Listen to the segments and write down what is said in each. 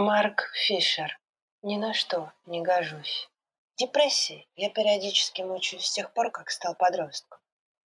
Марк Фишер. Ни на что не гожусь. Депрессии я периодически мучаюсь с тех пор, как стал подростком.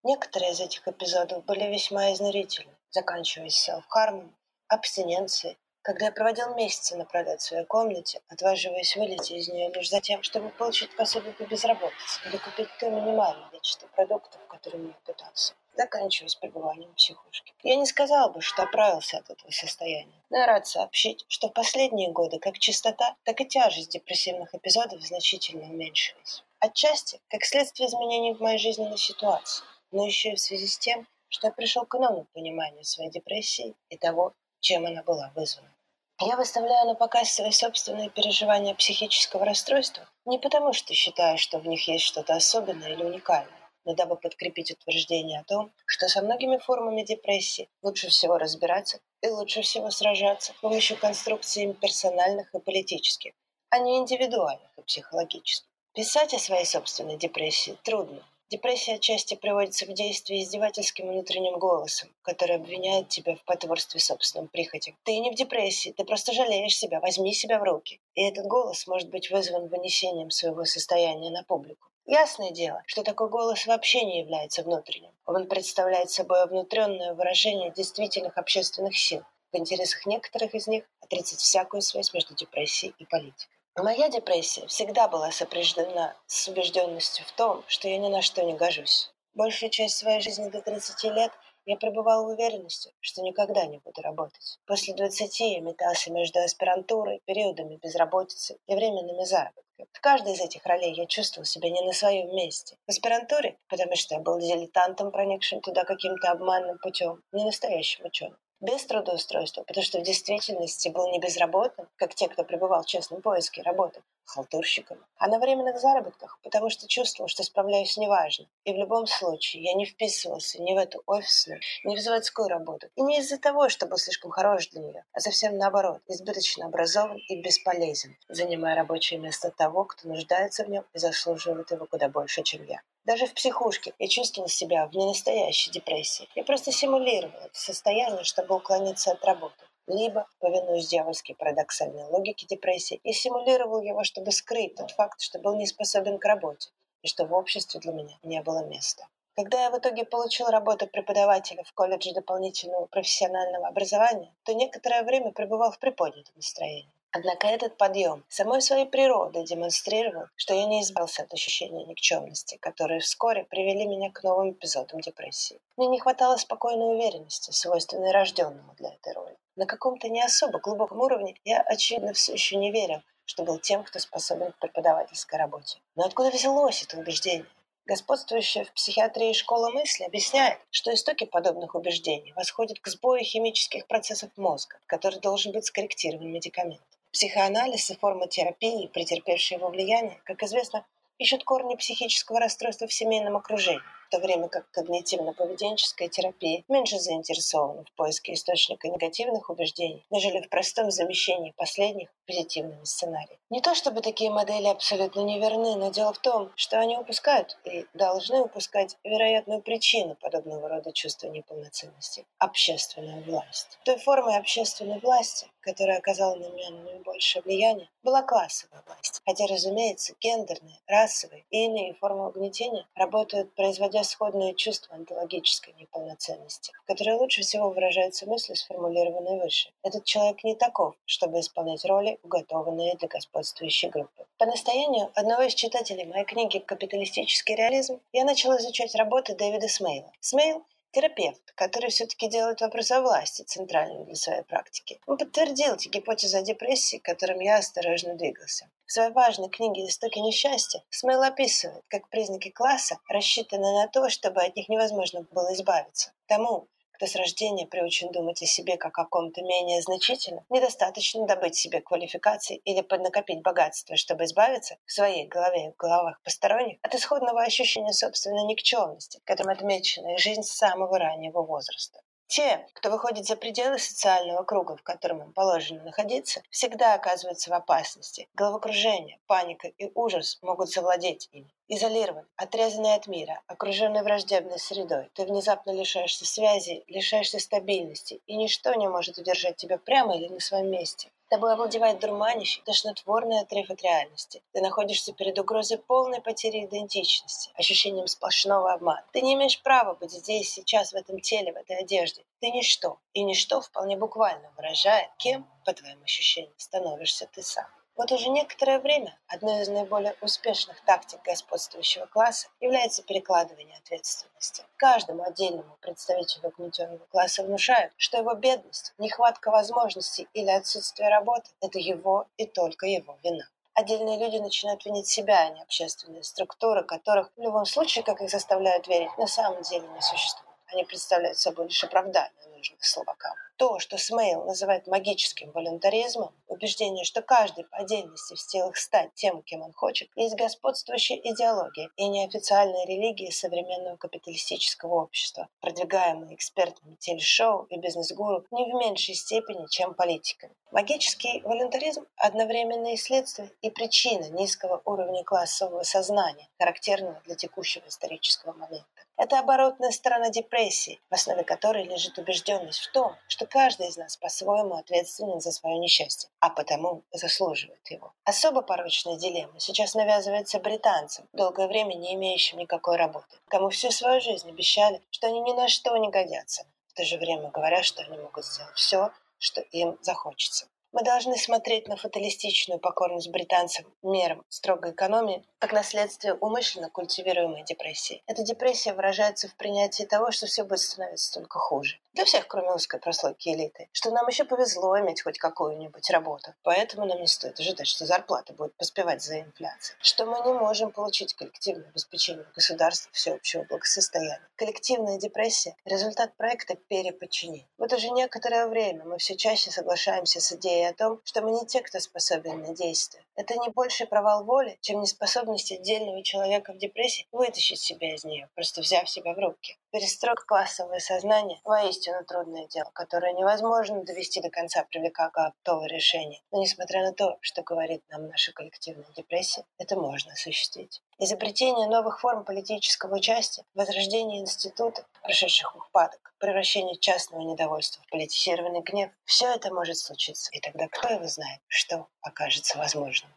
Некоторые из этих эпизодов были весьма изнурительны, заканчиваясь селф-хармом, абстиненцией, когда я проводил месяцы напролет в своей комнате, отваживаясь вылететь из нее лишь за тем, чтобы получить пособие по безработице или купить то минимальное количество продуктов, которыми я питался заканчиваясь пребыванием в психушке. Я не сказал бы, что оправился от этого состояния, но я рад сообщить, что в последние годы как частота, так и тяжесть депрессивных эпизодов значительно уменьшились. Отчасти, как следствие изменений в моей жизненной ситуации, но еще и в связи с тем, что я пришел к новому пониманию своей депрессии и того, чем она была вызвана. Я выставляю на показ свои собственные переживания психического расстройства не потому, что считаю, что в них есть что-то особенное или уникальное, но дабы подкрепить утверждение о том, что со многими формами депрессии лучше всего разбираться и лучше всего сражаться с помощью конструкций персональных и политических, а не индивидуальных и психологических. Писать о своей собственной депрессии трудно. Депрессия отчасти приводится в действие издевательским внутренним голосом, который обвиняет тебя в потворстве собственным прихотям. Ты не в депрессии, ты просто жалеешь себя, возьми себя в руки. И этот голос может быть вызван вынесением своего состояния на публику. Ясное дело, что такой голос вообще не является внутренним. Он представляет собой внутреннее выражение действительных общественных сил. В интересах некоторых из них отрицать всякую связь между депрессией и политикой. Моя депрессия всегда была сопряжена с убежденностью в том, что я ни на что не гожусь. Большую часть своей жизни до 30 лет я пребывал в уверенности, что никогда не буду работать. После 20 я метался между аспирантурой, периодами безработицы и временными заработками. В каждой из этих ролей я чувствовал себя не на своем месте. В аспирантуре, потому что я был дилетантом, проникшим туда каким-то обманным путем, не настоящим ученым без трудоустройства, потому что в действительности был не безработным, как те, кто пребывал в честном поиске работы, халтурщиком, а на временных заработках, потому что чувствовал, что справляюсь неважно. И в любом случае я не вписывался ни в эту офисную, ни в заводскую работу. И не из-за того, что был слишком хорош для нее, а совсем наоборот, избыточно образован и бесполезен, занимая рабочее место того, кто нуждается в нем и заслуживает его куда больше, чем я. Даже в психушке я чувствовал себя в ненастоящей депрессии. Я просто симулировал это состояние, чтобы уклониться от работы. Либо, повинуясь дьявольской парадоксальной логике депрессии, я симулировал его, чтобы скрыть тот факт, что был не способен к работе и что в обществе для меня не было места. Когда я в итоге получил работу преподавателя в колледже дополнительного профессионального образования, то некоторое время пребывал в приподнятом настроении. Однако этот подъем самой своей природы демонстрировал, что я не избавился от ощущения никчемности, которые вскоре привели меня к новым эпизодам депрессии. Мне не хватало спокойной уверенности, свойственной рожденному для этой роли. На каком-то не особо глубоком уровне я, очевидно, все еще не верил, что был тем, кто способен к преподавательской работе. Но откуда взялось это убеждение? Господствующая в психиатрии школа мысли объясняет, что истоки подобных убеждений восходят к сбою химических процессов мозга, который должен быть скорректирован медикаментом. Психоанализ и форма терапии, претерпевшие его влияние, как известно, ищут корни психического расстройства в семейном окружении то время как когнитивно-поведенческая терапия меньше заинтересована в поиске источника негативных убеждений, нежели в простом замещении последних позитивными сценариями. Не то чтобы такие модели абсолютно неверны, но дело в том, что они упускают и должны упускать вероятную причину подобного рода чувства неполноценности – общественную власть. Той формой общественной власти, которая оказала на меня наибольшее влияние, была классовая власть. Хотя, разумеется, гендерные, расовые и иные формы угнетения работают, производя сходные чувства онтологической неполноценности, которые лучше всего выражаются мыслью, сформулированной выше. Этот человек не таков, чтобы исполнять роли, уготованные для господствующей группы. По настоянию одного из читателей моей книги «Капиталистический реализм» я начал изучать работы Дэвида Смейла. Смейл терапевт, который все-таки делает вопрос о власти центральным для своей практики. Он подтвердил эти гипотезы о депрессии, к которым я осторожно двигался. В своей важной книге «Истоки несчастья» Смейл описывает, как признаки класса рассчитаны на то, чтобы от них невозможно было избавиться. Тому, кто с рождения приучен думать о себе как о ком-то менее значительном, недостаточно добыть себе квалификации или поднакопить богатство, чтобы избавиться в своей голове и в головах посторонних от исходного ощущения собственной никчемности, которым отмечена их жизнь с самого раннего возраста. Те, кто выходит за пределы социального круга, в котором им положено находиться, всегда оказываются в опасности. Головокружение, паника и ужас могут завладеть ими. Изолирован, отрезанный от мира, окруженный враждебной средой, ты внезапно лишаешься связи, лишаешься стабильности, и ничто не может удержать тебя прямо или на своем месте. Тобой овладевает дурманящий, тошнотворный отрыв от реальности. Ты находишься перед угрозой полной потери идентичности, ощущением сплошного обмана. Ты не имеешь права быть здесь, сейчас, в этом теле, в этой одежде. Ты ничто. И ничто вполне буквально выражает, кем, по твоим ощущениям, становишься ты сам. Вот уже некоторое время одной из наиболее успешных тактик господствующего класса является перекладывание ответственности. Каждому отдельному представителю угнетенного класса внушают, что его бедность, нехватка возможностей или отсутствие работы – это его и только его вина. Отдельные люди начинают винить себя, а не общественные структуры, которых в любом случае, как их заставляют верить, на самом деле не существует. Они представляют собой лишь оправдание нужных слабакам. То, что Смейл называет магическим волюнтаризмом, убеждение, что каждый по отдельности в силах стать тем, кем он хочет, есть господствующая идеология и неофициальная религия современного капиталистического общества, продвигаемая экспертами телешоу и бизнес-гуру не в меньшей степени, чем политиками. Магический волюнтаризм – одновременно и следствие, и причина низкого уровня классового сознания, характерного для текущего исторического момента. Это оборотная сторона депрессии, в основе которой лежит убежденность в том, что каждый из нас по-своему ответственен за свое несчастье, а потому заслуживает его. Особо порочная дилемма сейчас навязывается британцам, долгое время не имеющим никакой работы, кому всю свою жизнь обещали, что они ни на что не годятся, в то же время говорят, что они могут сделать все, что им захочется. Мы должны смотреть на фаталистичную покорность британцам мерам строгой экономии как на следствие умышленно культивируемой депрессии. Эта депрессия выражается в принятии того, что все будет становиться только хуже. Для всех, кроме узкой прослойки элиты. Что нам еще повезло иметь хоть какую-нибудь работу. Поэтому нам не стоит ожидать, что зарплата будет поспевать за инфляцией. Что мы не можем получить коллективное обеспечение государства всеобщего благосостояния. Коллективная депрессия – результат проекта переподчинения. Вот уже некоторое время мы все чаще соглашаемся с идеей о том, что мы не те, кто способен на действие. Это не больше провал воли, чем неспособность отдельного человека в депрессии вытащить себя из нее, просто взяв себя в руки. Перестройка классового сознания – воистину трудное дело, которое невозможно довести до конца, привлекая готовое решение. Но несмотря на то, что говорит нам наша коллективная депрессия, это можно осуществить. Изобретение новых форм политического участия, возрождение институтов, прошедших упадок, превращение частного недовольства в политизированный гнев – все это может случиться. И тогда кто его знает, что окажется возможным.